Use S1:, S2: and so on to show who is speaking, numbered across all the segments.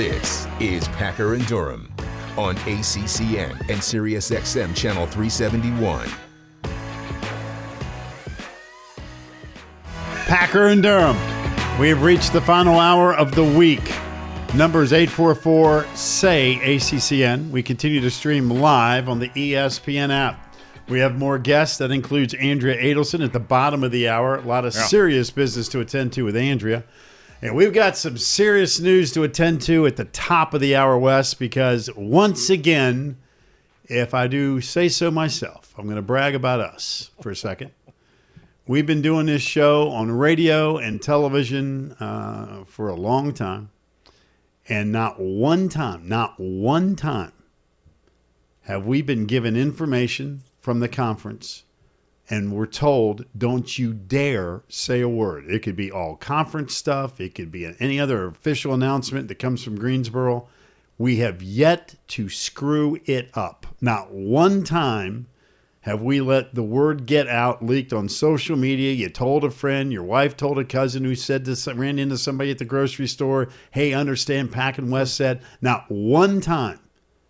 S1: This is Packer and Durham on ACCN and SiriusXM Channel 371.
S2: Packer and Durham. We have reached the final hour of the week. Numbers 844 say ACCN. We continue to stream live on the ESPN app. We have more guests. That includes Andrea Adelson at the bottom of the hour. A lot of
S3: Yeah.
S2: serious business to attend to with Andrea. And we've got some serious news to attend to at the top of the hour, West, because once again, if I do say so myself, I'm going to brag about us for a second. We've been doing this show on radio and television uh, for a long time. And not one time, not one time have we been given information from the conference and we're told, don't you dare say a word. It could be all conference stuff, it could be any other official announcement that comes from Greensboro. We have yet to screw it up. Not one time have we let the word get out, leaked on social media? You told a friend, your wife told a cousin who said this, ran into somebody at the grocery store, "Hey, understand?" Pack and West said, not one time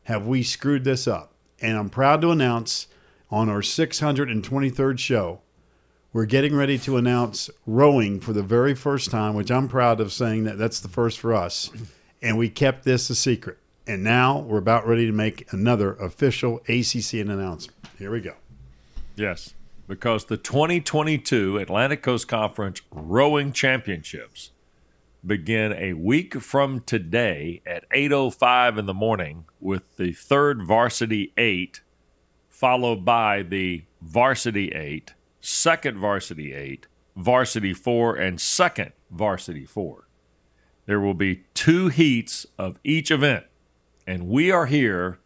S2: have we screwed this up. And I'm proud to announce on our 623rd show, we're getting ready to announce rowing for the very first time, which I'm proud of saying that that's the first for us. And we kept this a secret. And now we're about ready to make another official ACCN announcement. Here we go.
S3: Yes, because the 2022 Atlantic Coast Conference Rowing Championships begin a week from today at 8:05 in the morning with the third varsity 8 followed by the varsity 8, second varsity 8, varsity 4 and second varsity 4. There will be two heats of each event and we are here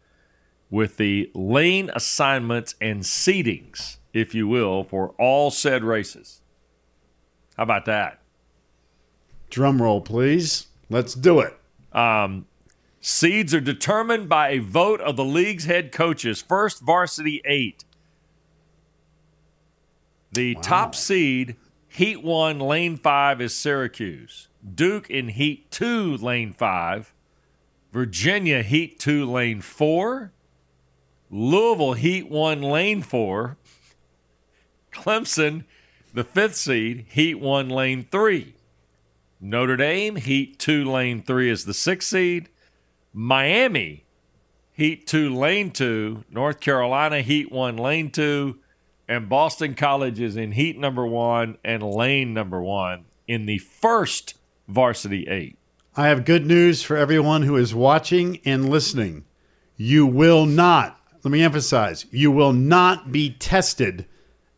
S3: with the lane assignments and seatings, if you will, for all said races. How about that?
S2: Drum roll, please. Let's do it.
S3: Um, seeds are determined by a vote of the league's head coaches. First, varsity eight. The top seed, Heat 1, Lane 5, is Syracuse. Duke in Heat 2, Lane 5. Virginia, Heat 2, Lane 4. Louisville, Heat 1, Lane 4. Clemson, the fifth seed, Heat 1, Lane 3. Notre Dame, Heat 2, Lane 3 is the sixth seed. Miami, Heat 2, Lane 2. North Carolina, Heat 1, Lane 2. And Boston College is in Heat number 1 and Lane number 1 in the first varsity 8.
S2: I have good news for everyone who is watching and listening. You will not, let me emphasize, you will not be tested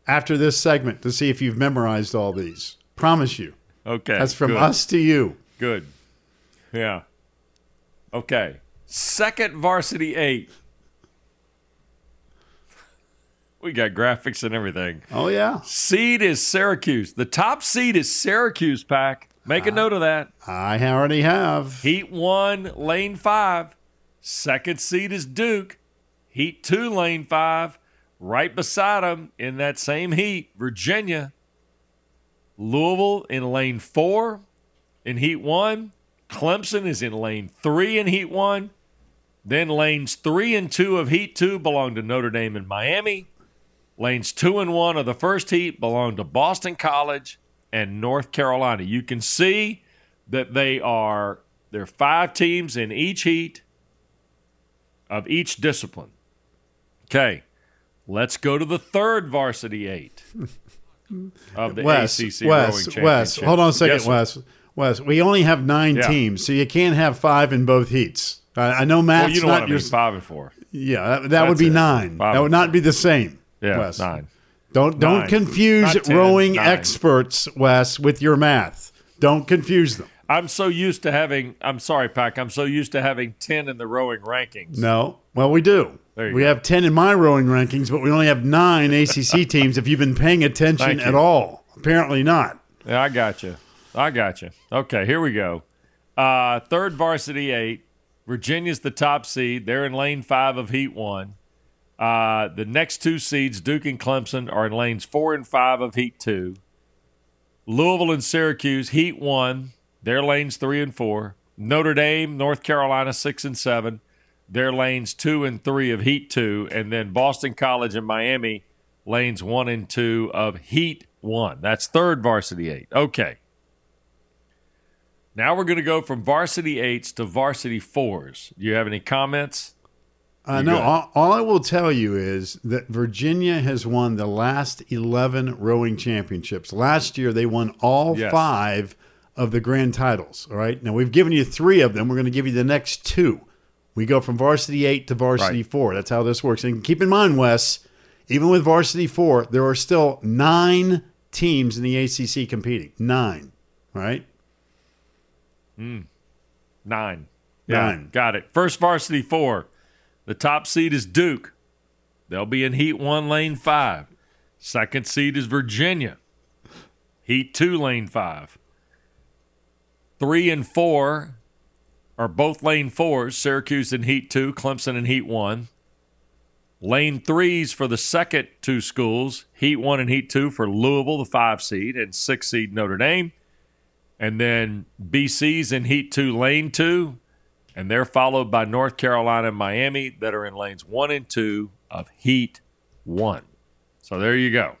S2: after this segment to see if you've memorized all these. Promise you.
S3: Okay.
S2: That's from
S3: good.
S2: us to you.
S3: Good. Yeah. Okay. Second varsity 8. We got graphics and everything.
S2: Oh, yeah.
S3: Seed is Syracuse. The top seed is Syracuse, Pack. Make a note of that.
S2: I already have.
S3: Heat 1, lane 5. Second seed is Duke. Heat 2, lane 5. Right beside them in that same heat, Virginia. Louisville in lane 4 in Heat 1. Clemson is in lane 3 in Heat 1. Then lanes 3 and 2 of Heat 2 belong to Notre Dame and Miami. Lanes 2 and 1 of the first heat belong to Boston College and North Carolina. You can see that they are there are five teams in each heat of each discipline. Okay. Let's go to the third varsity 8 of the
S2: Wes,
S3: ACC rowing
S2: Wes,
S3: championship.
S2: Wes, hold on a second,
S3: Yes, sir.
S2: Wes. Wes, we only have nine
S3: Yeah.
S2: teams, so you can't have five in both heats. I, I know Matt's
S3: Well, you know
S2: not your.
S3: five and four.
S2: Yeah, that, that would be
S3: it.
S2: nine.
S3: Five
S2: that would not be the same.
S3: Yeah,
S2: Wes.
S3: nine.
S2: Don't don't
S3: Nine.
S2: confuse
S3: ten,
S2: rowing
S3: nine.
S2: experts, Wes, with your math. Don't confuse them.
S3: I'm so used to having. I'm sorry, Pack. I'm so used to having ten in the rowing rankings.
S2: No. Well, we do.
S3: You
S2: We
S3: go.
S2: have 10 in my rowing rankings, but we only have nine ACC teams if you've been paying attention
S3: Thank
S2: at all. Apparently not.
S3: Yeah, I got you. I got you. Okay, here we go. Uh, third varsity eight. Virginia's the top seed. They're in lane five of Heat one. Uh, the next two seeds, Duke and Clemson, are in lanes four and five of Heat two. Louisville and Syracuse, Heat one. They're lanes three and four. Notre Dame, North Carolina, six and seven. Their lanes two and three of Heat two, and then Boston College and Miami lanes one and two of Heat one. That's third varsity eight. Okay. Now we're going to go from varsity eights to varsity fours. Do you have any comments?
S2: Uh, no, all, all, I will tell you is that Virginia has won the last 11 rowing championships. Last year, they won all yes. five of the grand titles. All right. Now, we've given you three of them. We're going to give you the next two. We go from varsity eight to varsity right. four. That's how this works. And keep in mind, Wes, even with varsity four, there are still nine teams in the ACC competing. Nine. Right?
S3: Mm. Nine. Yeah, Nine. Got it. First varsity four. The top seed is Duke. They'll be in Heat 1, Lane 5. Second seed is Virginia. Heat 2, Lane 5. 3 and 4 are both Lane 4s, Syracuse in Heat 2, Clemson in Heat 1. Lane 3s for the second two schools, Heat 1 and Heat 2 for Louisville, the 5 seed, and 6 seed Notre Dame. And then BC's in Heat 2, Lane 2, and they're followed by North Carolina and Miami that are in lanes one and two of Heat one. So there you go.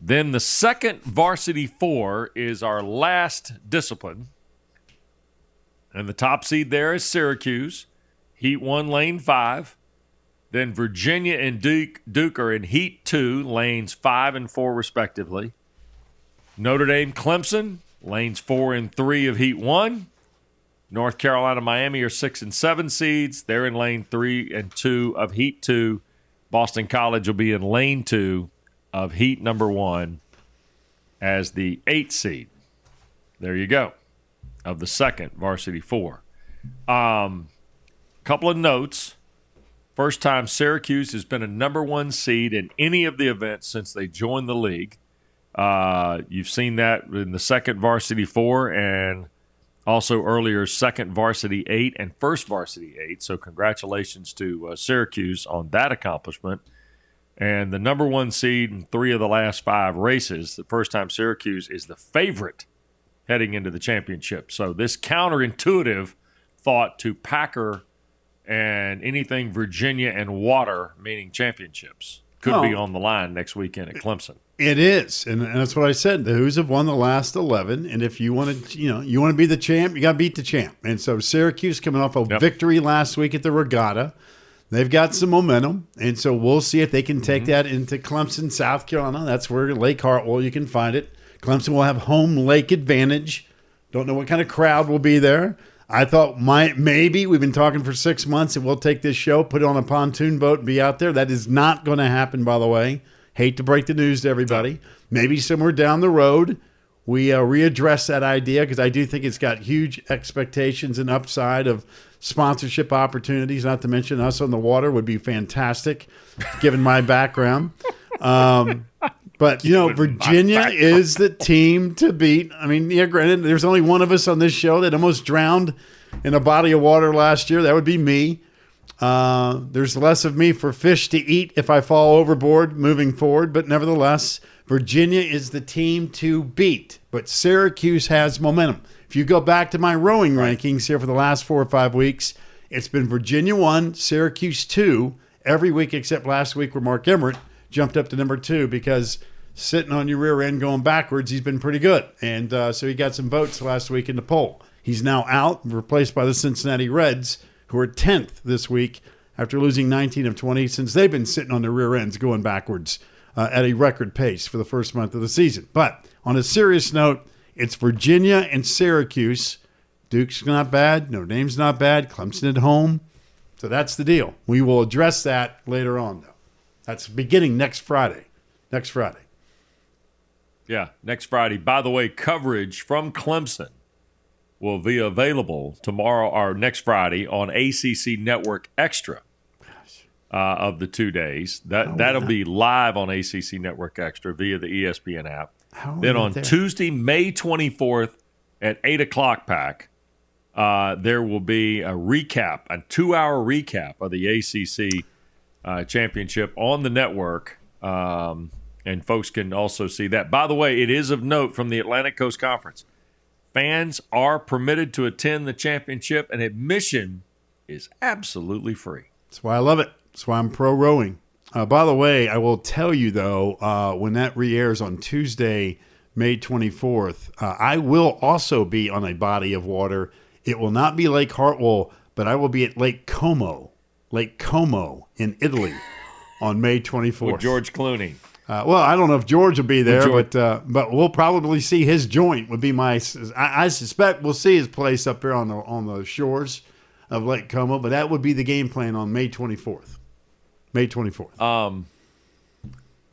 S3: Then the second varsity four is our last discipline. And the top seed there is Syracuse, Heat one, lane five. Then Virginia and Duke, Duke are in Heat two, lanes five and four, respectively. Notre Dame, Clemson, lanes four and three of Heat one. North Carolina, Miami are six and seven seeds. They're in lane three and two of Heat two. Boston College will be in lane two of Heat number one as the eight seed. There you go, of the second varsity four. Um, couple of notes. First time Syracuse has been a number one seed in any of the events since they joined the league. Uh, you've seen that in the second varsity four and also, earlier, second varsity eight and first varsity eight. So, congratulations to uh, Syracuse on that accomplishment. And the number one seed in three of the last five races, the first time Syracuse is the favorite heading into the championship. So, this counterintuitive thought to Packer and anything Virginia and water, meaning championships, could oh. be on the line next weekend at Clemson.
S2: It is, and, and, that's what I said. The Hoos have won the last eleven, and if you want to, you know, you want to be the champ, you got to beat the champ. And so Syracuse coming off a yep. victory last week at the Regatta, they've got some momentum, and so we'll see if they can take mm-hmm. that into Clemson, South Carolina. That's where Lake Hartwell you can find it. Clemson will have home lake advantage. Don't know what kind of crowd will be there. I thought might maybe we've been talking for six months and we'll take this show, put it on a pontoon boat, and be out there. That is not going to happen, by the way. Hate to break the news to everybody. Maybe somewhere down the road, we uh, readdress that idea because I do think it's got huge expectations and upside of sponsorship opportunities. Not to mention us on the water would be fantastic, given my background. Um, but you know, Virginia is the team to beat. I mean, yeah, granted, there's only one of us on this show that almost drowned in a body of water last year. That would be me. Uh, there's less of me for fish to eat if I fall overboard moving forward, but nevertheless, Virginia is the team to beat. But Syracuse has momentum. If you go back to my rowing rankings here for the last four or five weeks, it's been Virginia one, Syracuse two, every week except last week where Mark Emmert jumped up to number two because sitting on your rear end going backwards, he's been pretty good. And uh, so he got some votes last week in the poll. He's now out, replaced by the Cincinnati Reds who are 10th this week after losing 19 of 20 since they've been sitting on their rear ends going backwards uh, at a record pace for the first month of the season. But on a serious note, it's Virginia and Syracuse. Duke's not bad. Notre Dame's not bad. Clemson at home. So that's the deal. We will address that later on, though. That's beginning next Friday. Next Friday.
S3: Yeah, next Friday. By the way, coverage from Clemson will be available tomorrow or next Friday on ACC Network Extra uh, of the two days. That that'll be live on ACC Network Extra via the ESPN app. then on there? Tuesday, May twenty fourth at eight o'clock, pack. Uh, there will be a recap, a two-hour recap of the ACC uh, championship on the network, um, and folks can also see that. By the way, it is of note from the Atlantic Coast Conference Fans are permitted to attend the championship, and admission is absolutely free.
S2: That's why I love it. That's why I'm pro rowing. Uh, by the way, I will tell you though, uh, when that re airs on Tuesday, May 24th, uh, I will also be on a body of water. It will not be Lake Hartwell, but I will be at Lake Como, Lake Como in Italy on May 24th.
S3: With George Clooney.
S2: Uh, well, I don't know if George will be there, but uh, but we'll probably see his joint. Would be my. I, I suspect we'll see his place up here on the on the shores of Lake Como, but that would be the game plan on May 24th. May 24th.
S3: Um,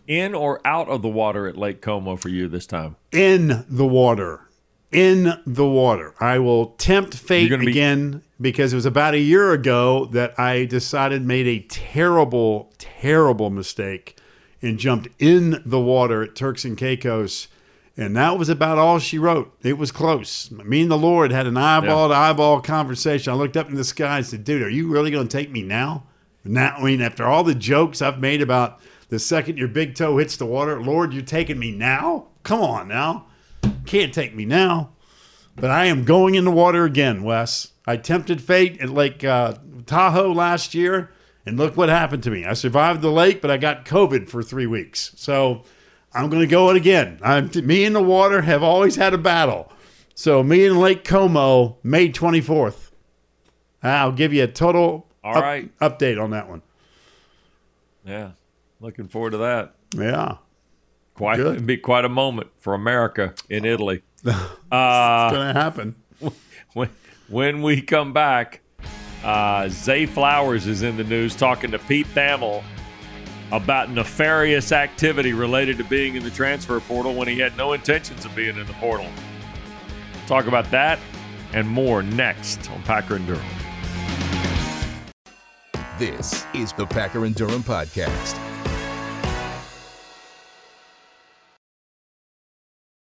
S3: in or out of the water at Lake Como for you this time?
S2: in the water. In the water. I will tempt fate
S3: be-
S2: again because it was about a year ago that I decided made a terrible, terrible mistake and jumped in the water at Turks and Caicos. And that was about all she wrote. It was close. Me and the Lord had an eyeball to eyeball conversation. I looked up in the sky and said, Dude, are you really going to take me now? Now, I mean, after all the jokes I've made about the second your big toe hits the water, Lord, you're taking me now? Come on now. Can't take me now. But I am going in the water again, Wes. I tempted fate at Lake uh, Tahoe last year, and look what happened to me. I survived the lake, but I got COVID for three weeks. So I'm going to go it again. I'm, me and the water have always had a battle. So me and Lake Como, May 24th. I'll give you a total
S3: All right.
S2: update on that one.
S3: Yeah, looking forward to that.
S2: Yeah,
S3: Quite
S2: Good.
S3: it'd be quite a moment for America in Italy.
S2: it's
S3: Uh,
S2: going to happen.
S3: when, when we come back, uh, Zay Flowers is in the news talking to Pete Thamel about nefarious activity related to being in the transfer portal when he had no intentions of being in the portal. Talk about that and more next on Packer and Durham.
S1: This is the Packer and Durham Podcast.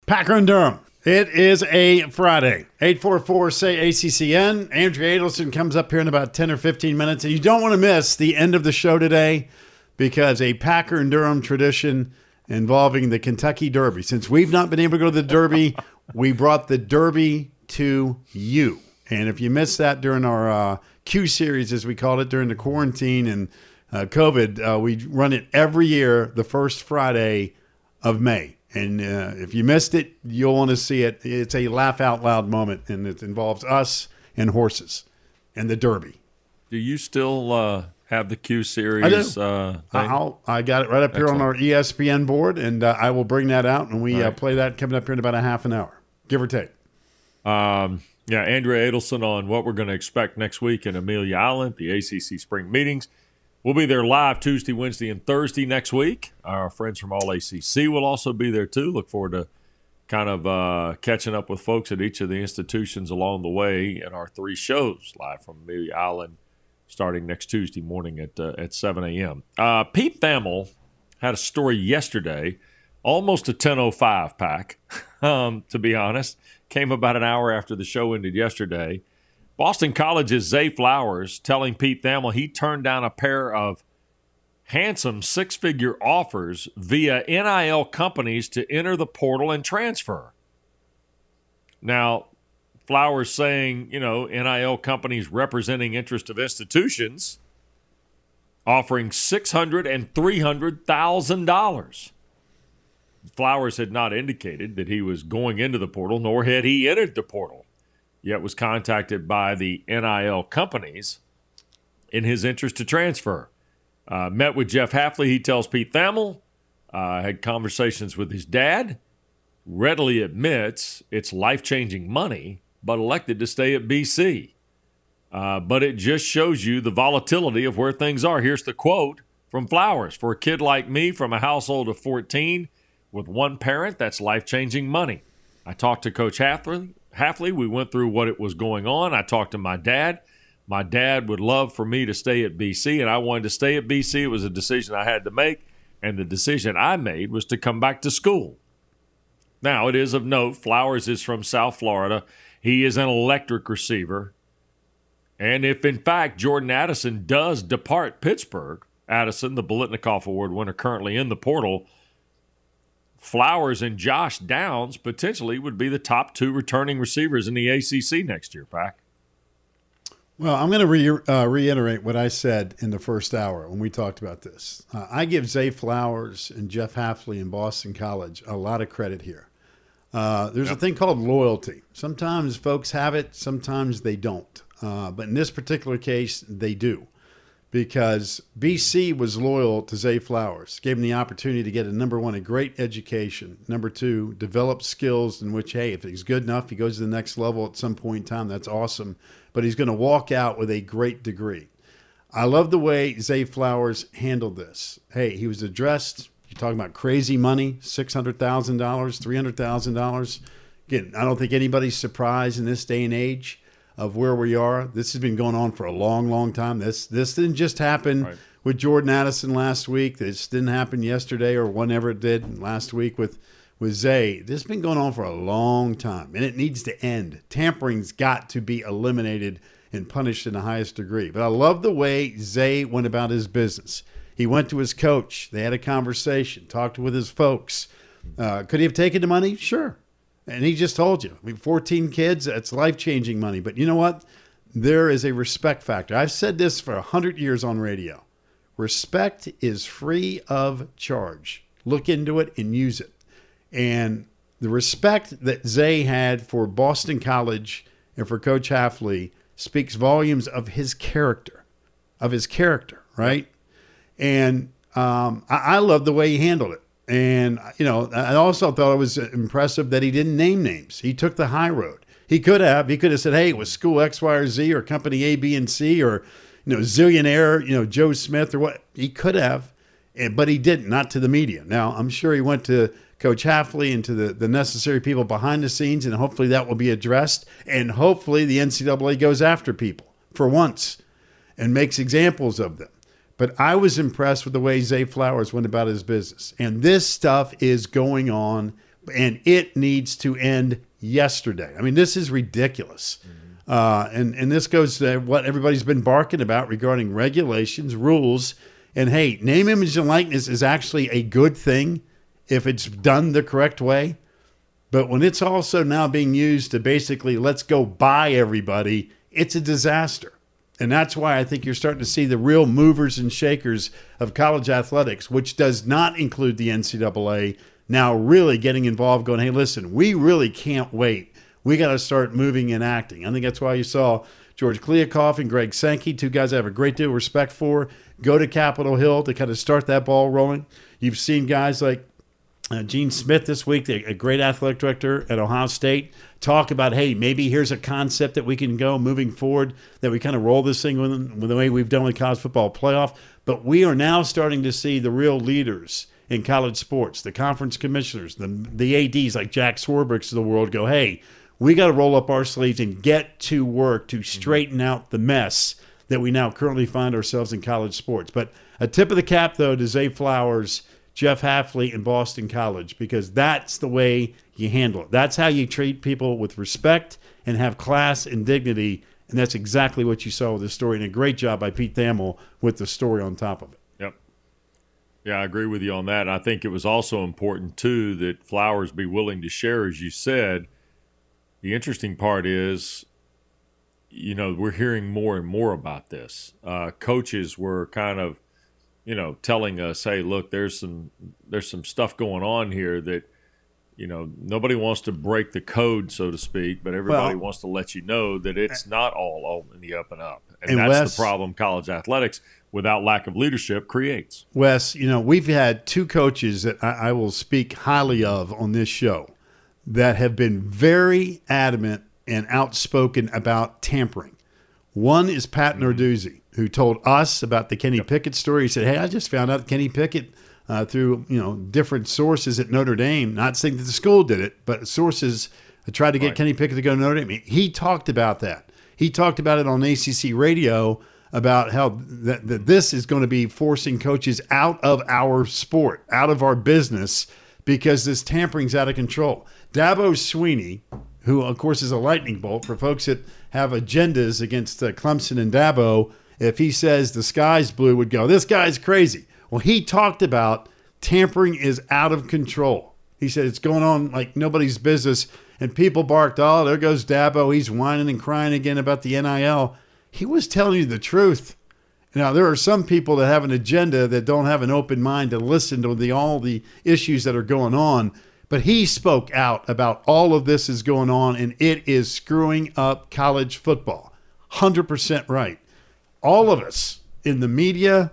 S2: Packer and Durham. It is a Friday. 844 say ACCN. Andrea Adelson comes up here in about 10 or 15 minutes. And you don't want to miss the end of the show today because a Packer and Durham tradition involving the Kentucky Derby. Since we've not been able to go to the Derby, we brought the Derby to you. And if you missed that during our uh, Q series, as we called it during the quarantine and uh, COVID, uh, we run it every year the first Friday of May. And uh, if you missed it, you'll want to see it. It's a laugh out loud moment, and it involves us and horses and the Derby.
S3: Do you still uh, have the Q
S2: I do.
S3: series? Uh.
S2: I'll, I got it right up here on our ESPN board, and uh, I will bring that out, and we uh,
S3: Right.
S2: play that coming up here in about a half an hour, give or take.
S3: Um, yeah, Andrea Adelson on what we're going to expect next week in Amelia Island, the ACC spring meetings. We'll be there live Tuesday, Wednesday, and Thursday next week. Our friends from All ACC will also be there too. Look forward to kind of uh, catching up with folks at each of the institutions along the way in our three shows live from Amelia Island starting next Tuesday morning at uh, at 7 a.m. Uh, Pete Thamel had a story yesterday, almost a 10:05 pack. Um, to be honest, came about an hour after the show ended yesterday. Boston College's Zay Flowers telling Pete Thamel he turned down a pair of handsome six-figure offers via NIL companies to enter the portal and transfer. Now, Flowers saying, you know, NIL companies representing interest of institutions offering six hundred and three hundred thousand dollars. Flowers had not indicated that he was going into the portal, nor had he entered the portal, yet was contacted by the NIL companies in his interest to transfer. Uh, met with Jeff Hafley, he tells Pete Thamel, uh, had conversations with his dad, readily admits it's life changing money, but elected to stay at BC. Uh, but it just shows you the volatility of where things are. Here's the quote from Flowers For a kid like me from a household of 14 with one parent, that's life changing money. I talked to Coach Hafley. Hafley. We went through what it was going on. I talked to my dad. My dad would love for me to stay at BC, and I wanted to stay at BC. It was a decision I had to make, and the decision I made was to come back to school. Now, it is of note, Flowers is from South Florida. He is an electric receiver. And if, in fact, Jordan Addison does depart Pittsburgh, Addison, the Biletnikoff Award winner, currently in the portal, Flowers and Josh Downs potentially would be the top two returning receivers in the ACC next year, Pack.
S2: Well, I'm going to re- uh, reiterate what I said in the first hour when we talked about this. Uh, I give Zay Flowers and Jeff Hafley in Boston College a lot of credit here. Uh, there's yep. a thing called loyalty. Sometimes folks have it, sometimes they don't. Uh, but in this particular case, they do because BC was loyal to Zay Flowers, gave him the opportunity to get a number one, a great education. Number two, develop skills in which, hey, if he's good enough, he goes to the next level at some point in time. That's awesome. But he's going to walk out with a great degree. I love the way Zay Flowers handled this. Hey, he was addressed. You're talking about crazy money, $600,000, $300,000. Again, I don't think anybody's surprised in this day and age of where we are. This has been going on for a long, long time. This this didn't just happen right. with Jordan Addison last week. This didn't happen yesterday or whenever it did last week with with Zay. This has been going on for a long time, and it needs to end. Tampering's got to be eliminated and punished in the highest degree. But I love the way Zay went about his business. He went to his coach. They had a conversation, talked with his folks. Uh, could he have taken the money? Sure. And he just told you, I mean, 14 kids, that's life changing money. But you know what? There is a respect factor. I've said this for 100 years on radio. Respect is free of charge. Look into it and use it. And the respect that Zay had for Boston College and for Coach Hafley speaks volumes of his character, of his character, right? And um, I, I love the way he handled it. And, you know, I also thought it was impressive that he didn't name names. He took the high road. He could have. He could have said, hey, it was school X, Y, or Z or company A, B, and C or, you know, zillionaire, you know, Joe Smith or what. He could have, eh, but he didn't, not to the media. Now, I'm sure he went to Coach Hafley and to the, the necessary people behind the scenes, and hopefully that will be addressed. And hopefully the NCAA goes after people for once and makes examples of them. But I was impressed with the way Zay Flowers went about his business. And this stuff is going on, and it needs to end yesterday. I mean, this is ridiculous. Mm-hmm. Uh, and, and this goes to what everybody's been barking about regarding regulations, rules. And hey, name, image, and likeness is actually a good thing if it's done the correct way. But when it's also now being used to basically let's go buy everybody, it's a disaster. And that's why I think you're starting to see the real movers and shakers of college athletics, which does not include the NCAA, now really getting involved, going, hey, listen, we really can't wait. We got to start moving and acting. I think that's why you saw George Kliavkoff and Greg Sankey, two guys I have a great deal of respect for, go to Capitol Hill to kind of start that ball rolling. You've seen guys like uh, Gene Smith this week, a great athletic director at Ohio State, talk about, hey, maybe here's a concept that we can go moving forward, that we kind of roll this thing with, with the way we've done with college football playoff. But we are now starting to see the real leaders in college sports, the conference commissioners, the, the ADs like Jack Swarbricks of the world go, hey, we got to roll up our sleeves and get to work to straighten out the mess that we now currently find ourselves in college sports. But a tip of the cap, though, to Zay Flowers Jeff Hafley and Boston College because that's the way you handle it. That's how you treat people with respect and have class and dignity. And that's exactly what you saw with the story. And a great job by Pete Thamel with the story on top of it.
S3: Yep. Yeah, I agree with you on that. I think it was also important, too, that Flowers be willing to share, as you said. The interesting part is, you know, we're hearing more and more about this. Uh, coaches were kind of you know, telling us, "Hey, look, there's some there's some stuff going on here that." You know, nobody wants to break the code, so to speak, but everybody well, wants to let you know that it's not all, all in the up and up. And, and that's Wes, the problem college athletics, without lack of leadership, creates.
S2: Wes, you know, we've had two coaches that I, I will speak highly of on this show that have been very adamant and outspoken about tampering. One is Pat mm-hmm. Narduzzi who told us about the Kenny Pickett story. He said, "Hey, I just found out Kenny Pickett uh, through you know different sources at Notre Dame. Not saying that the school did it, but sources tried to get right. Kenny Pickett to go to Notre Dame. He talked about that. He talked about it on ACC radio about how that, that this is going to be forcing coaches out of our sport, out of our business, because this tampering's out of control. Dabo Swinney, who of course is a lightning bolt for folks that have agendas against uh, Clemson and Dabo if he says the sky's blue, would go, this guy's crazy. Well, he talked about tampering is out of control. He said it's going on like nobody's business. And people barked, oh, there goes Dabo. He's whining and crying again about the NIL. He was telling you the truth. Now, there are some people that have an agenda that don't have an open mind to listen to the, all the issues that are going on. But he spoke out about all of this is going on, and it is screwing up college football. 100% right. All of us in the media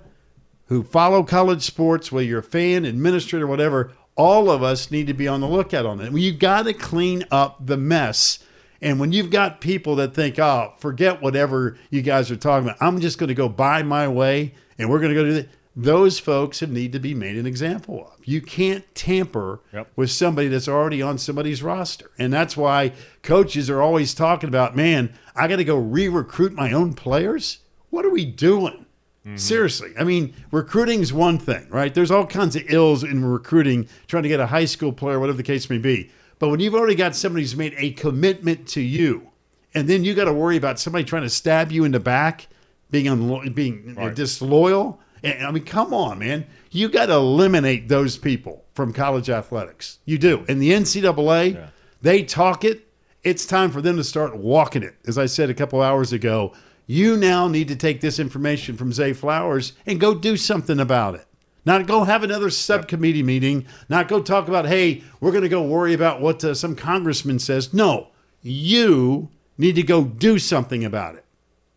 S2: who follow college sports, whether you're a fan, administrator, whatever, all of us need to be on the lookout on it. You got to clean up the mess. And when you've got people that think, oh, forget whatever you guys are talking about, I'm just going to go buy my way and we're going to go do that. Those folks have need to be made an example of. You can't tamper
S3: Yep.
S2: with somebody that's already on somebody's roster. And that's why coaches are always talking about, man, I got to go re recruit my own players. What are we doing? Mm-hmm. Seriously. I mean, recruiting is one thing, right? There's all kinds of ills in recruiting, trying to get a high school player, whatever the case may be. But when you've already got somebody who's made a commitment to you, and then you got to worry about somebody trying to stab you in the back, being unlo- being
S3: Right.
S2: disloyal. And, I mean, come on, man. You got to eliminate those people from college athletics. You do. And the NCAA, they talk it. It's time for them to start walking it. As I said a couple hours ago, you now need to take this information from Zay Flowers and go do something about it. Not go have another subcommittee meeting, not go talk about, hey, we're going to go worry about what uh, some congressman says. No, you need to go do something about it.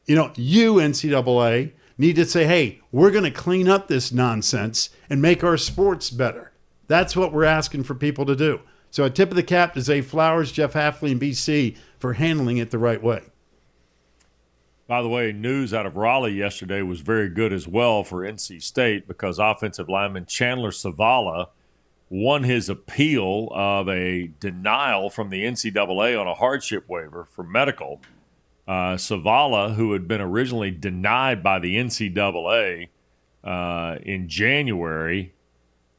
S2: You know, you, NCAA, need to say, hey, we're going to clean up this nonsense and make our sports better. That's what we're asking for people to do. So, a tip of the cap to Zay Flowers, Jeff Hafley, and BC for handling it the right way.
S3: By the way, news out of Raleigh yesterday was very good as well for NC State because offensive lineman Chandler Zavala won his appeal of a denial from the NCAA on a hardship waiver for medical. Uh, Zavala, who had been originally denied by the NCAA uh, in January,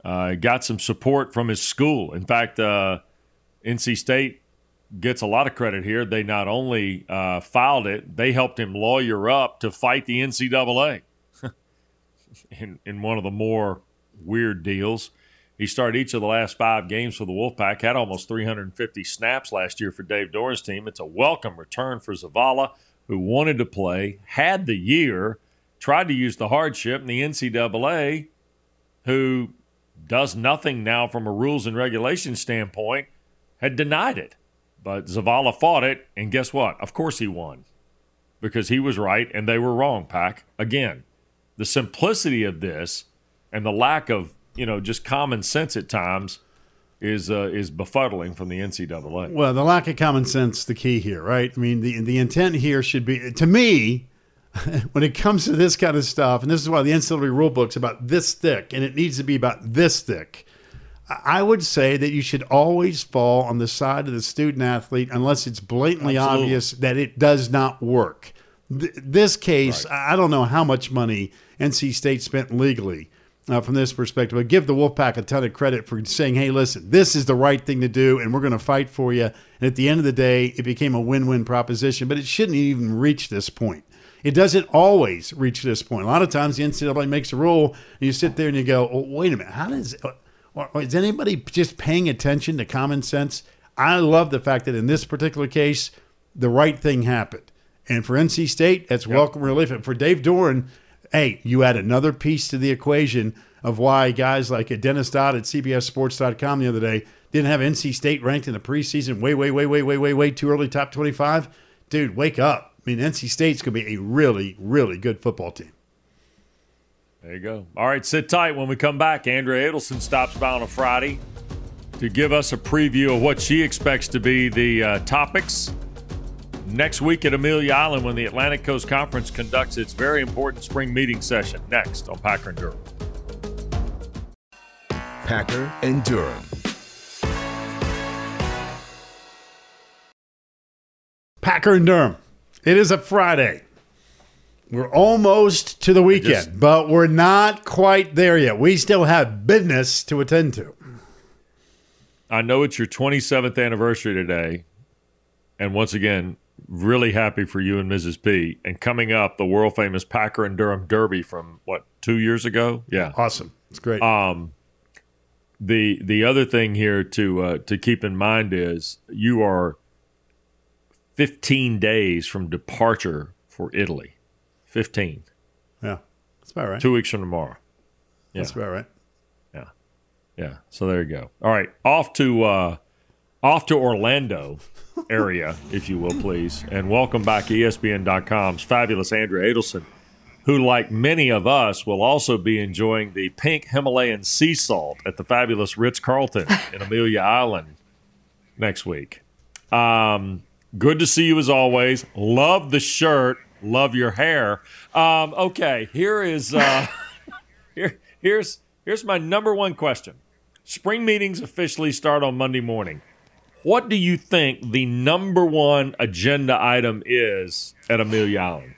S3: uh, got some support from his school. In fact, uh, NC State gets a lot of credit here. They not only uh, filed it, they helped him lawyer up to fight the NCAA in, in one of the more weird deals. He started each of the last five games for the Wolfpack, had almost 350 snaps last year for Dave Doeren's team. It's a welcome return for Zavala, who wanted to play, had the year, tried to use the hardship, and the NCAA, who does nothing now from a rules and regulations standpoint, had denied it. But Zavala fought it, and guess what? Of course he won because he was right and they were wrong, Pack. Again, the simplicity of this and the lack of, you know, just common sense at times is uh, is befuddling from the NCAA.
S2: Well, the lack of common sense the key here, right? I mean, the the intent here should be to me when it comes to this kind of stuff, and this is why the NCAA rule book's about this thick, and it needs to be about this thick. I would say that you should always fall on the side of the student athlete unless it's blatantly
S3: Absolutely.
S2: obvious that it does not work. Th- this case, I don't know how much money NC State spent legally uh, from this perspective, but give the Wolfpack a ton of credit for saying, hey, listen, this is the right thing to do, and we're going to fight for you. And at the end of the day, it became a win win proposition, but it shouldn't even reach this point. It doesn't always reach this point. A lot of times the NCAA makes a rule, and you sit there and you go, oh, wait a minute, how does or, or is anybody just paying attention to common sense? I love the fact that in this particular case, the right thing happened. And for NC State, that's welcome relief. And for Dave Doeren, hey, you add another piece to the equation of why guys like Dennis Dodd at CBSSports.com the other day didn't have NC State ranked in the preseason way, way, way, way, way, way, way too early, top 25. Dude, wake up. I mean, NC State's going to be a really, really good football team.
S3: There you go. All right, sit tight. When we come back, Andrea Adelson stops by on a Friday to give us a preview of what she expects to be the uh, topics next week at Amelia Island when the Atlantic Coast Conference conducts its very important spring meeting session. Next on Packer and Durham.
S1: Packer and Durham.
S2: Packer and Durham. It is a Friday. We're almost to the weekend,
S3: just-
S2: but we're not quite there yet. We still have business to attend to.
S3: I know it's your 27th anniversary today. And once again, really happy for you and Mrs. P. And coming up, the world famous Packer and Durham Derby from what, two years ago? Yeah.
S2: Awesome. It's great.
S3: Um, the the other thing here to uh, to keep in mind is you are 15 days from departure for Italy. 15.
S2: Yeah, that's about right.
S3: Two weeks from tomorrow.
S2: Yeah. That's about right.
S3: Yeah, yeah. So there you go. All right, off to uh, off to Orlando area, if you will, please, and welcome back ESPN.com's fabulous Andrea Adelson who, like many of us, will also be enjoying the pink Himalayan sea salt at the fabulous Ritz Carlton in Amelia Island next week. Um, good to see you as always. Love the shirt. Love your hair. Um, okay, here is uh, here here's here's my number one question. Spring meetings officially start on Monday morning. What do you think the number one agenda item is at Amelia Island?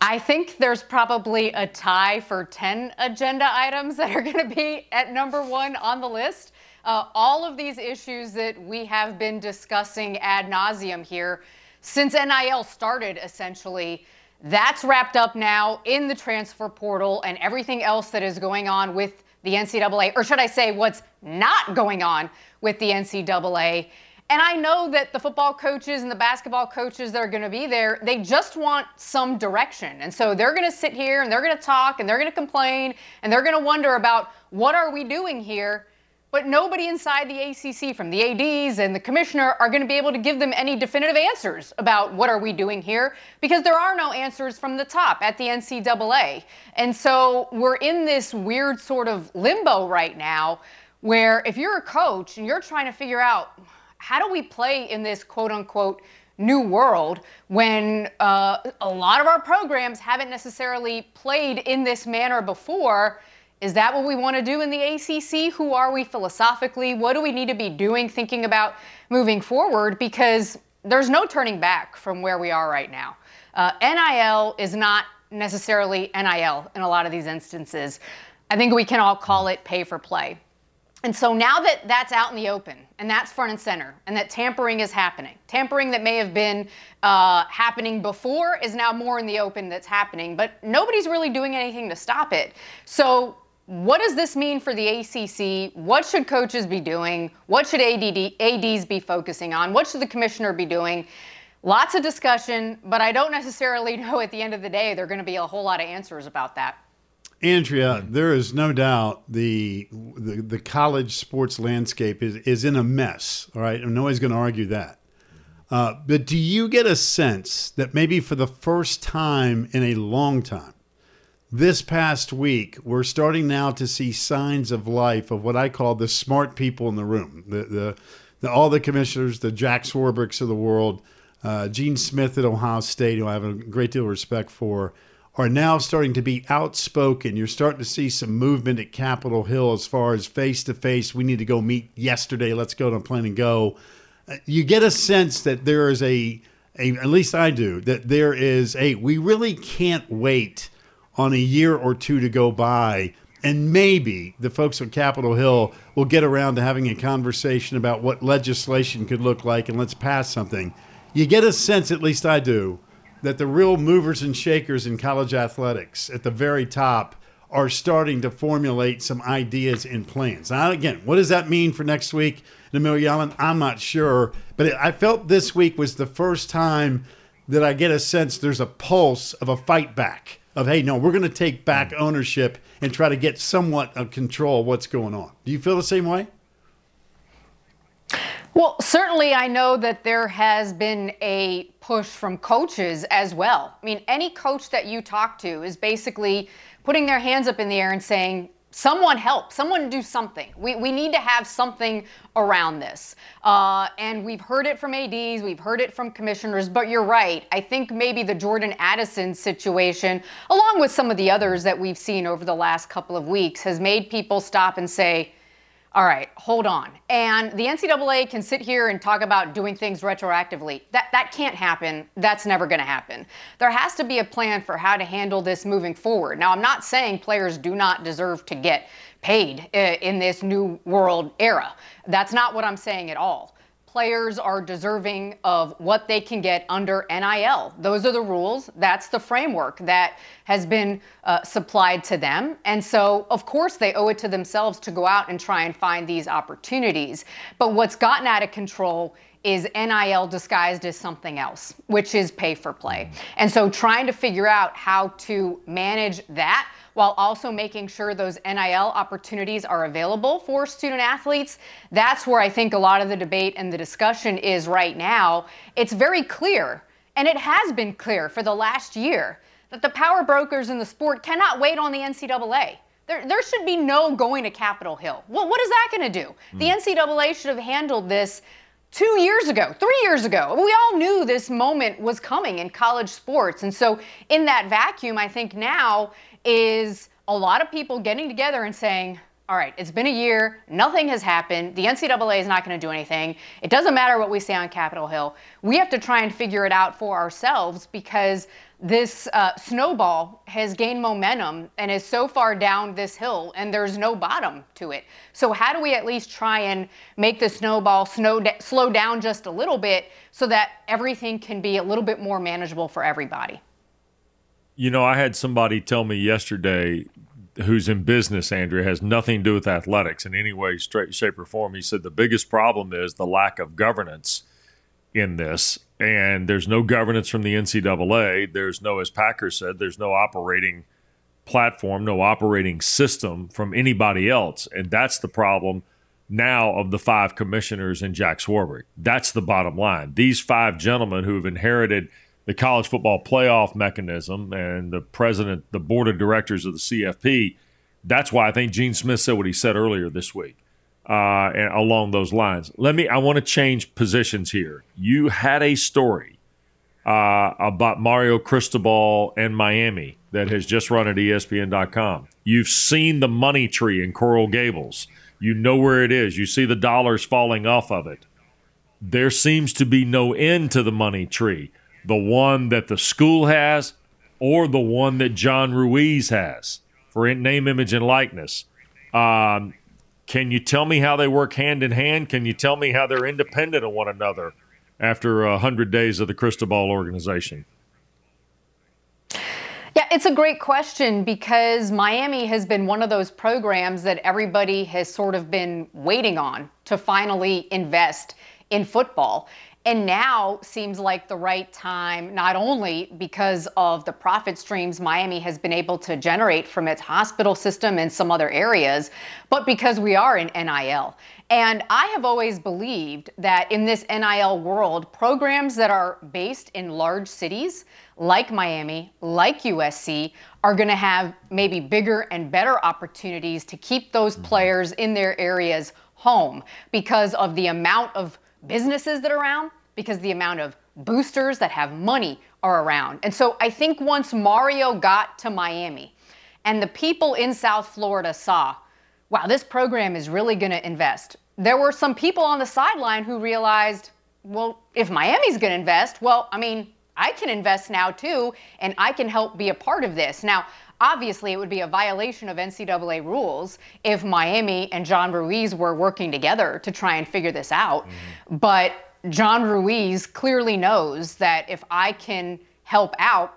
S4: I think there's probably a tie for 10 agenda items that are going to be at number one on the list. Uh, all of these issues that we have been discussing ad nauseum here since NIL started, essentially, that's wrapped up now in the transfer portal and everything else that is going on with the NCAA, or should I say, what's not going on with the NCAA. And I know that the football coaches and the basketball coaches that are going to be there, they just want some direction. And so they're going to sit here and they're going to talk and they're going to complain and they're going to wonder about what are we doing here? But nobody inside the ACC, from the ADs and the commissioner, are going to be able to give them any definitive answers about what are we doing here because there are no answers from the top at the NCAA. And so we're in this weird sort of limbo right now where if you're a coach and you're trying to figure out how do we play in this quote unquote new world when uh, a lot of our programs haven't necessarily played in this manner before? Is that what we want to do in the ACC? Who are we philosophically? What do we need to be doing, thinking about moving forward? Because there's no turning back from where we are right now. Uh, NIL is not necessarily NIL in a lot of these instances. I think we can all call it pay for play. And so now that that's out in the open and that's front and center and that tampering is happening, tampering that may have been uh, happening before is now more in the open that's happening, but nobody's really doing anything to stop it. So, what does this mean for the ACC? What should coaches be doing? What should ADD, ADs be focusing on? What should the commissioner be doing? Lots of discussion, but I don't necessarily know at the end of the day there are going to be a whole lot of answers about that.
S2: Andrea, there is no doubt the, the the college sports landscape is is in a mess. All right, and nobody's going to argue that. Uh, but do you get a sense that maybe for the first time in a long time, this past week, we're starting now to see signs of life of what I call the smart people in the room, the the, the all the commissioners, the Jack Swarbricks of the world, uh, Gene Smith at Ohio State, who I have a great deal of respect for are now starting to be outspoken. You're starting to see some movement at Capitol Hill as far as face to face. We need to go meet yesterday. Let's go to plan and go. Uh, you get a sense that there is a, a, at least I do, that there is a, we really can't wait on a year or two to go by. And maybe the folks on Capitol Hill will get around to having a conversation about what legislation could look like and let's pass something. You get a sense, at least I do, that the real movers and shakers in college athletics at the very top are starting to formulate some ideas and plans. Now, again, what does that mean for next week in Amelia? I'm not sure, but I felt this week was the first time that I get a sense there's a pulse of a fight back of, hey, no, we're going to take back ownership and try to get somewhat of control of what's going on. Do you feel the same way?
S4: Well, certainly I know that there has been a push from coaches as well. I mean, any coach that you talk to is basically putting their hands up in the air and saying, someone help, someone do something. We, we need to have something around this. Uh, and we've heard it from ADs, we've heard it from commissioners, but you're right. I think maybe the Jordan Addison situation, along with some of the others that we've seen over the last couple of weeks, has made people stop and say, all right, hold on. And the NCAA can sit here and talk about doing things retroactively. That that can't happen. That's never going to happen. There has to be a plan for how to handle this moving forward. Now, I'm not saying players do not deserve to get paid uh, in this new world era. That's not what I'm saying at all. Players are deserving of what they can get under NIL. Those are the rules. That's the framework that has been uh, supplied to them. And so, of course, they owe it to themselves to go out and try and find these opportunities. But what's gotten out of control is NIL disguised as something else, which is pay for play. And so, trying to figure out how to manage that while also making sure those NIL opportunities are available for student athletes. That's where I think a lot of the debate and the discussion is right now. It's very clear, and it has been clear for the last year, that the power brokers in the sport cannot wait on the NCAA. There, there should be no going to Capitol Hill. Well, what is that going to do? Mm. The NCAA should have handled this two years ago, three years ago. We all knew this moment was coming in college sports. And so, in that vacuum, I think now is a lot of people getting together and saying, all right, it's been a year, nothing has happened. The NCAA is not going to do anything. It doesn't matter what we say on Capitol Hill. We have to try and figure it out for ourselves because this uh, snowball has gained momentum and is so far down this hill, and there's no bottom to it. So, how do we at least try and make the snowball snow slow down just a little bit so that everything can be a little bit more manageable for everybody?
S3: You know, I had somebody tell me yesterday who's in business, Andrea, has nothing to do with athletics in any way, straight, shape, or form. He said the biggest problem is the lack of governance in this. And there's no governance from the NCAA. There's no, as Packer said, there's no operating platform, no operating system from anybody else. And that's the problem now of the five commissioners and Jack Swarbrick. That's the bottom line. These five gentlemen who have inherited – the college football playoff mechanism and the president, the board of directors of the CFP. That's why I think Gene Smith said what he said earlier this week. Uh, and along those lines, let me. I want to change positions here. You had a story uh, about Mario Cristobal and Miami that has just run at ESPN.com. You've seen the money tree in Coral Gables. You know where it is. You see the dollars falling off of it. There seems to be no end to the money tree the one that the school has or the one that John Ruiz has for name, image, and likeness. Um, can you tell me how they work hand in hand? Can you tell me how they're independent of one another after a hundred days of the Cristobal organization?
S4: Yeah, it's a great question because Miami has been one of those programs that everybody has sort of been waiting on to finally invest in football. And now seems like the right time, not only because of the profit streams Miami has been able to generate from its hospital system and some other areas, but because we are in NIL. And I have always believed that in this NIL world, programs that are based in large cities like Miami, like USC, are going to have maybe bigger and better opportunities to keep those mm-hmm. players in their areas home because of the amount of businesses that are around because the amount of boosters that have money are around. And so I think once Mario got to Miami and the people in South Florida saw, wow, this program is really going to invest, there were some people on the sideline who realized, well, if Miami's going to invest, well, I mean, I can invest now too, and I can help be a part of this. Now, obviously, it would be a violation of NCAA rules if Miami and John Ruiz were working together to try and figure this out. Mm-hmm. But John Ruiz clearly knows that if I can help out,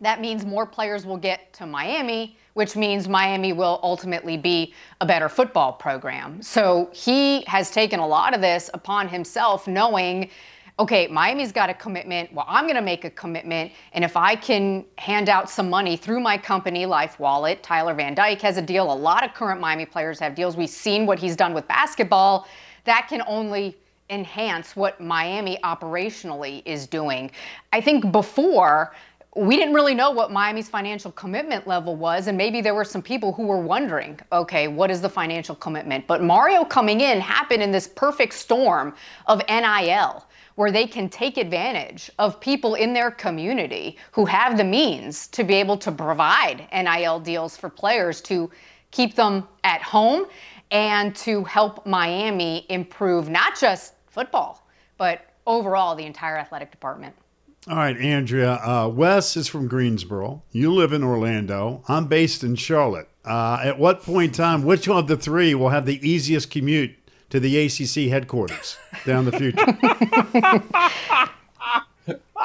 S4: that means more players will get to Miami, which means Miami will ultimately be a better football program. So he has taken a lot of this upon himself, knowing, okay, Miami's got a commitment. Well, I'm going to make a commitment. And if I can hand out some money through my company, Life Wallet, Tyler Van Dyke has a deal. A lot of current Miami players have deals. We've seen what he's done with basketball. That can only enhance what Miami operationally is doing. I think before, we didn't really know what Miami's financial commitment level was, and maybe there were some people who were wondering, okay, what is the financial commitment? But Mario coming in happened in this perfect storm of NIL, where they can take advantage of people in their community who have the means to be able to provide NIL deals for players to keep them at home and to help Miami improve not just football, but overall the entire athletic department.
S2: All right, Andrea. Uh, Wes is from Greensboro. You live in Orlando. I'm based in Charlotte. Uh, at what point in time, which one of the three will have the easiest commute to the ACC headquarters down the future.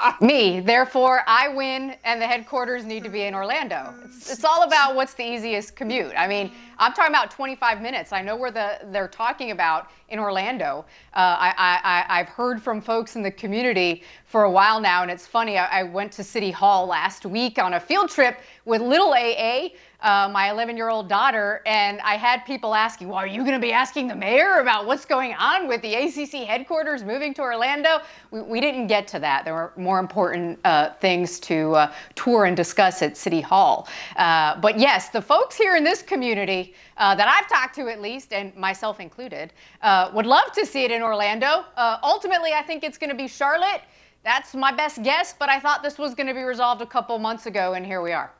S4: Me. Therefore, I win, and the headquarters need to be in Orlando. It's, it's, all about what's the easiest commute. I mean, I'm talking about 25 minutes. I know where the they're talking about in Orlando. Uh, I, I, have heard from folks in the community for a while now, and it's funny. I, I went to City Hall last week on a field trip with little AA uh, my 11 year old daughter, and I had people asking, Well, are you going to be asking the mayor about what's going on with the ACC headquarters moving to Orlando? We, we didn't get to that. There were more important uh, things to uh, tour and discuss at City Hall. Uh, but yes, the folks here in this community uh, that I've talked to at least, and myself included, uh, would love to see it in Orlando. ultimately, I think it's going to be Charlotte. That's my best guess, but I thought this was going to be resolved a couple months ago, and here we are.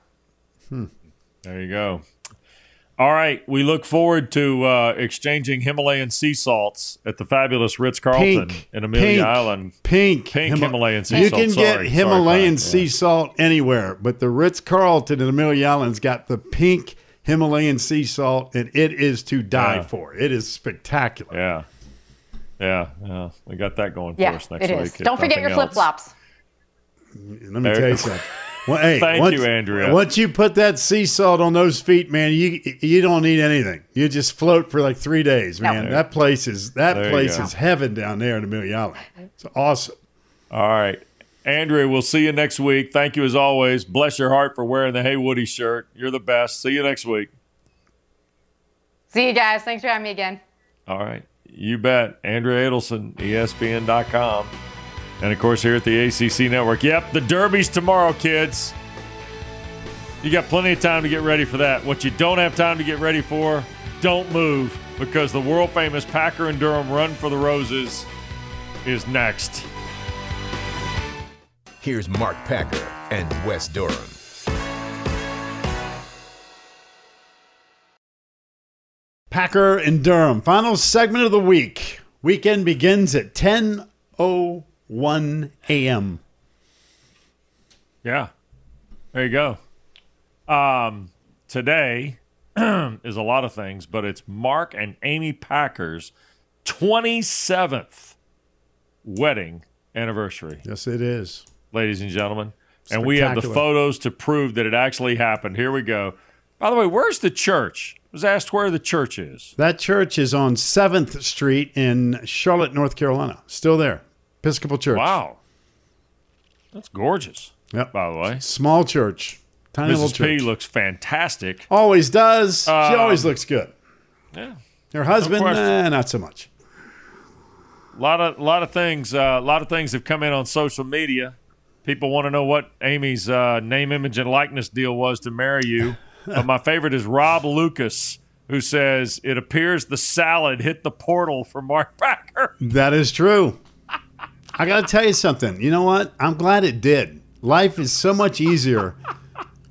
S3: Hmm. There you go. All right, we look forward to uh, exchanging Himalayan sea salts at the fabulous Ritz Carlton in Amelia
S2: pink,
S3: Island.
S2: Pink,
S3: pink Hima- Himalayan sea
S2: you
S3: salt.
S2: You can
S3: sorry,
S2: get Himalayan
S3: sorry,
S2: sea salt anywhere, but the Ritz Carlton in Amelia Island's got the pink Himalayan sea salt, and it is to die
S3: yeah.
S2: for. It is spectacular.
S3: Yeah, yeah, yeah. We got that going
S4: yeah,
S3: for us next
S4: it
S3: week.
S4: Is. Don't forget your flip flops.
S2: Let me there tell you something. Well, hey,
S3: Thank
S2: once,
S3: you, Andrea.
S2: Once you put that sea salt on those feet, man, you you don't need anything. You just float for like three days, man. No. That place is that there place is heaven down there in Amelia Island. It's awesome.
S3: All right. Andrea, we'll see you next week. Thank you as always. Bless your heart for wearing the Hey Woody shirt. You're the best. See you next week.
S4: See you guys. Thanks for having me again.
S3: All right. You bet. Andrea Adelson, ESPN.com. And of course, here at the ACC Network. Yep, the Derby's tomorrow, kids. You got plenty of time to get ready for that. What you don't have time to get ready for, don't move because the world famous Packer and Durham Run for the Roses is next.
S1: Here's Mark Packer and Wes Durham.
S2: Packer and Durham, final segment of the week. Weekend begins at 10 0 1 a.m.
S3: Yeah. There you go. Um, today is a lot of things, but it's Mark and Amy Packer's 27th wedding anniversary.
S2: Yes, it is.
S3: Ladies and gentlemen. And we have the photos to prove that it actually happened. Here we go. By the way, where's the church? I was asked where the church is.
S2: That church is on 7th Street in Charlotte, North Carolina. Still there. Episcopal Church.
S3: Wow. That's gorgeous.
S2: Yep.
S3: By the way,
S2: small church, tiny
S3: Mrs.
S2: little church.
S3: P looks fantastic.
S2: Always does. Um, she always looks good.
S3: Yeah.
S2: Her husband, no not so much.
S3: A lot of, lot of things. Uh, a lot of things have come in on social media. People want to know what Amy's uh, name, image, and likeness deal was to marry you. but my favorite is Rob Lucas, who says it appears the salad hit the portal for Mark Packer.
S2: That is true. I got to tell you something. You know what? I'm glad it did. Life is so much easier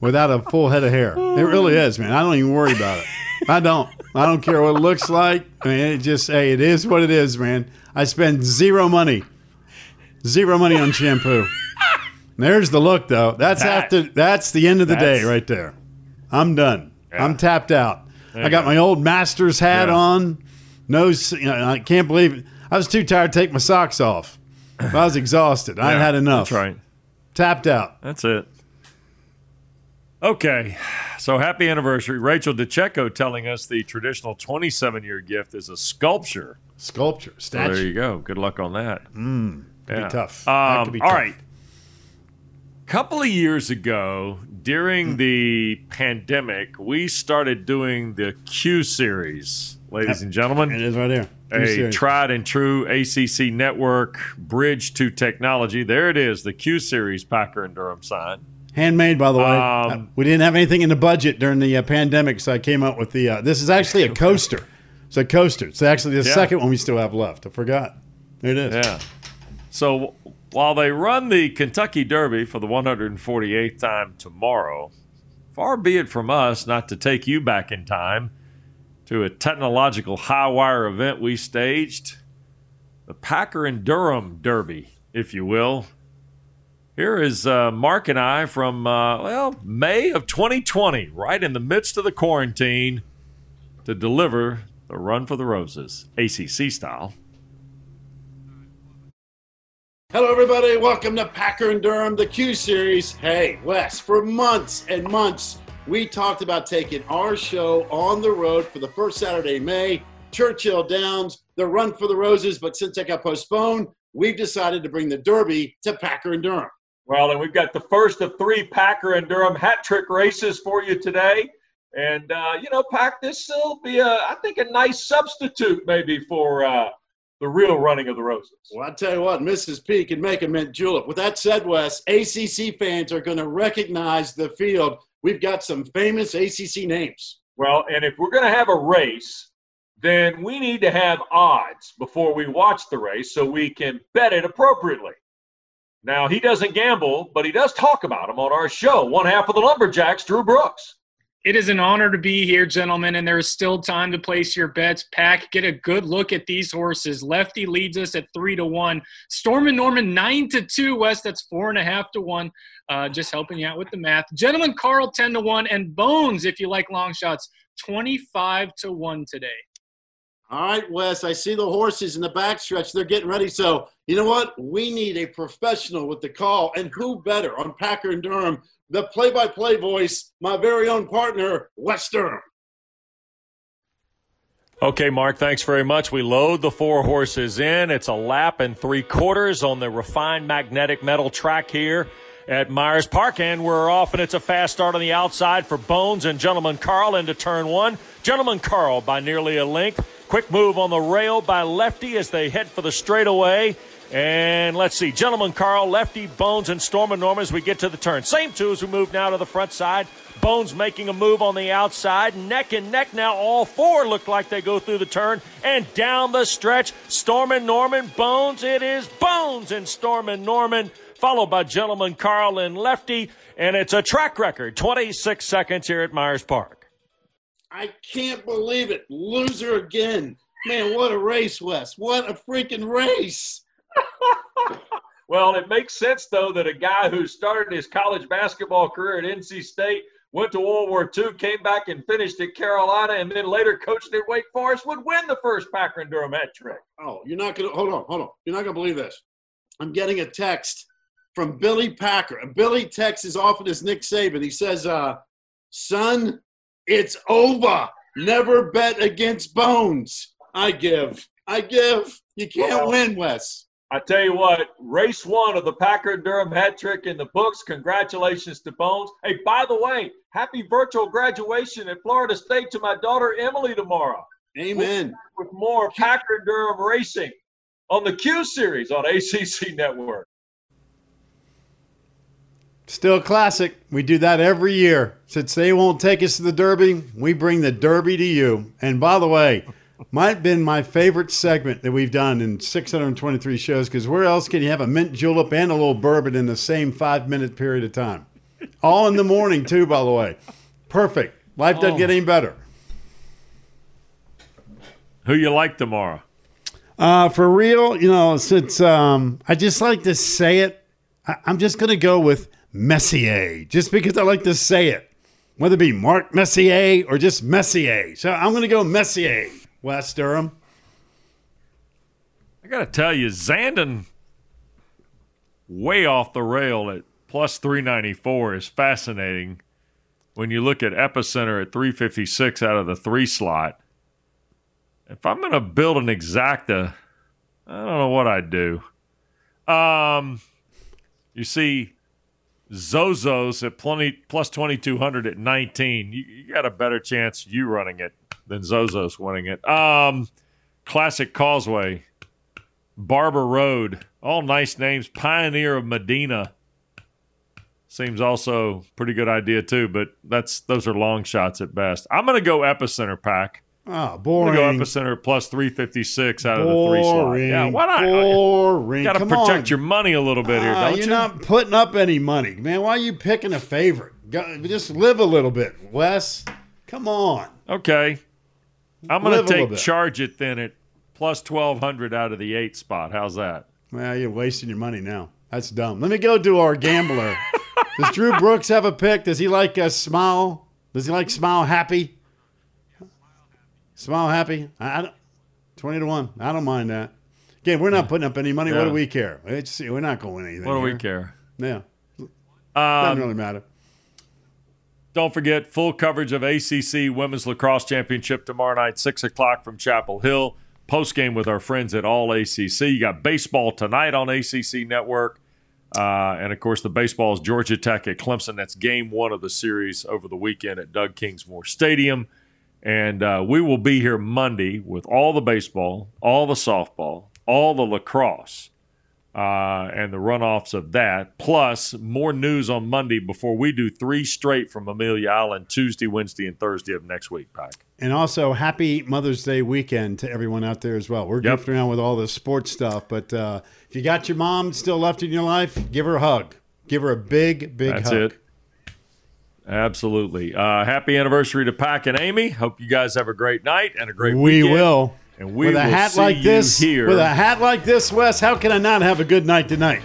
S2: without a full head of hair. It really is, man. I don't even worry about it. I don't. I don't care what it looks like. I mean, it just hey, it is what it is, man. I spend zero money, zero money on shampoo. There's the look, though. That's that, after. That's the end of the day, right there. I'm done. Yeah. I'm tapped out. There I got go. my old Masters hat yeah. on. No, you know, I can't believe it. I was too tired to take my socks off. I was exhausted. I had enough.
S3: That's right.
S2: Tapped out.
S3: That's it. Okay. So happy anniversary. Rachel DeCecco telling us the traditional 27 year gift is a sculpture.
S2: Sculpture. Statue.
S3: So there you go. Good luck on that.
S2: Mm, could yeah. be tough.
S3: Um,
S2: could be
S3: all
S2: tough.
S3: right. couple of years ago, during mm. the pandemic, we started doing the Q series, ladies and gentlemen.
S2: It is right here
S3: a tried and true ACC network bridge to technology. There it is, the Q Series Packer and Durham sign.
S2: Handmade, by the way. Um, uh, we didn't have anything in the budget during the uh, pandemic, so I came up with the. Uh, this is actually a coaster. It's a coaster. It's actually the yeah. second one we still have left. I forgot. There it is.
S3: Yeah. So while they run the Kentucky Derby for the 148th time tomorrow, far be it from us not to take you back in time to a technological high wire event we staged, the Packer and Durham Derby, if you will. Here is uh, Mark and I from, uh, well, May of 2020, right in the midst of the quarantine, to deliver the run for the roses, ACC style.
S5: Hello, everybody. Welcome to Packer and Durham, the Q Series. Hey, Wes, for months and months, we talked about taking our show on the road for the first Saturday in May, Churchill Downs, the Run for the Roses. But since it got postponed, we've decided to bring the Derby to Packer and Durham.
S6: Well, and we've got the first of three Packer and Durham hat trick races for you today. And, uh, you know, Pack, this will be, a, I think, a nice substitute maybe for uh, the real running of the roses.
S5: Well, I tell you what, Mrs. P can make a mint julep. With that said, Wes, ACC fans are going to recognize the field. We've got some famous ACC names.
S6: Well, and if we're going to have a race, then we need to have odds before we watch the race so we can bet it appropriately. Now, he doesn't gamble, but he does talk about them on our show. One half of the Lumberjacks, Drew Brooks.
S7: It is an honor to be here, gentlemen, and there is still time to place your bets. Pack, get a good look at these horses. Lefty leads us at three to one. Storm and Norman nine to two. Wes, that's four and a half to one. Uh, just helping you out with the math. Gentlemen, Carl ten to one, and Bones, if you like long shots, twenty-five to one today.
S5: All right, Wes, I see the horses in the backstretch. They're getting ready. So, you know what? We need a professional with the call. And who better on Packer and Durham the play by play voice, my very own partner, Western.
S3: Okay, Mark, thanks very much. We load the four horses in. It's a lap and three quarters on the refined magnetic metal track here at Myers Park, and we're off, and it's a fast start on the outside for Bones and Gentleman Carl into turn one. Gentleman Carl by nearly a length. Quick move on the rail by Lefty as they head for the straightaway. And let's see, Gentleman Carl, Lefty, Bones, and Storm and Norman as we get to the turn. Same two as we move now to the front side. Bones making a move on the outside. Neck and neck now. All four look like they go through the turn and down the stretch. Storm and Norman, Bones. It is Bones and Storm and Norman, followed by Gentleman Carl and Lefty. And it's a track record 26 seconds here at Myers Park.
S5: I can't believe it. Loser again. Man, what a race, Wes. What a freaking race.
S6: Well, it makes sense, though, that a guy who started his college basketball career at NC State, went to World War II, came back and finished at Carolina, and then later coached at Wake Forest would win the first Packer and Durham hat trick.
S5: Oh, you're not going to – hold on, hold on. You're not going to believe this. I'm getting a text from Billy Packer. And Billy texts as often as Nick Saban. He says, uh, son, it's over. Never bet against Bones. I give. I give. You can't win, Wes.
S6: I tell you what, race one of the Packer and Durham hat trick in the books. Congratulations to Bones. Hey, by the way, happy virtual graduation at Florida State to my daughter Emily tomorrow.
S5: Amen.
S6: With more Packer and Durham racing on the Q Series on ACC Network.
S2: Still classic. We do that every year. Since they won't take us to the Derby, we bring the Derby to you. And by the way, might have been my favorite segment that we've done in 623 shows because where else can you have a mint julep and a little bourbon in the same five minute period of time? All in the morning, too, by the way. Perfect. Life doesn't get any better.
S3: Who you like tomorrow?
S2: Uh, for real, you know, since um, I just like to say it, I- I'm just going to go with Messier, just because I like to say it, whether it be Mark Messier or just Messier. So I'm going to go Messier. Wes Durham.
S3: I got to tell you, Zandon way off the rail at plus 394 is fascinating when you look at Epicenter at 356 out of the three slot. If I'm to build an exacta, I don't know what I'd do. Um, you see, Zozos at plenty, plus 2200 at 19. You, you got a better chance you running it than Zozos winning it. Um, Classic Causeway, Barber Road, all nice names. Pioneer of Medina seems also pretty good idea too, but that's those are long shots at best. I'm going to go Epicenter pack.
S2: Oh, boring.
S3: I'm go Epicenter plus 356 out boring. of the three slot. Yeah, why not?
S2: Boring.
S3: Got to protect on. your money a little bit here, uh, don't
S2: you're
S3: you?
S2: You're not putting up any money, man. Why are you picking a favorite? Just live a little bit, Wes. Come on.
S3: Okay. I'm going to take charge it then at plus 1200 out of the eight spot. How's that?
S2: Well, you're wasting your money now. That's dumb. Let me go to our gambler. Does Drew Brooks have a pick? Does he like a smile? Does he like smile happy? Smile happy. I, I don't, 20 to 1. I don't mind that. Again, we're not putting up any money. What do we care? It's, we're not going anything.
S3: What do we care?
S2: Yeah. Doesn't
S3: Um,
S2: really matter.
S3: Don't forget full coverage of ACC Women's Lacrosse Championship tomorrow night, six o'clock from Chapel Hill. Post game with our friends at All ACC. You got baseball tonight on ACC Network, uh, and of course the baseball is Georgia Tech at Clemson. That's game one of the series over the weekend at Doug Kingsmore Stadium, and uh, we will be here Monday with all the baseball, all the softball, all the lacrosse uh, and the runoffs of that, plus more news on Monday before we do three straight from Amelia Island Tuesday, Wednesday, and Thursday of next week, Pack.
S2: And also, happy Mother's Day weekend to everyone out there as well. We're
S3: Yep.
S2: drifting around with all this sports stuff, but uh, if you got your mom still left in your life, give her a hug. Give her a big, big
S3: That's
S2: hug.
S3: it. Absolutely. Uh, happy anniversary to Pack and Amy. Hope you guys have a great night and a great
S2: We
S3: weekend.
S2: will.
S3: And we
S2: with a
S3: will
S2: hat
S3: see
S2: like this,
S3: here.
S2: with a hat like this, Wes, how can I not have a good night tonight?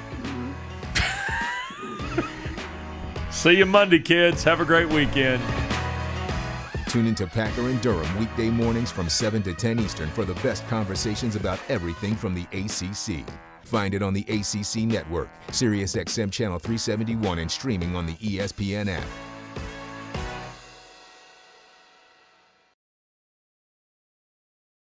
S3: see you Monday, kids. Have a great weekend.
S1: Tune into Packer and Durham weekday mornings from 7 to 10 Eastern for the best conversations about everything from the ACC. Find it on the ACC network, SiriusXM Channel 371, and streaming on the ESPN app.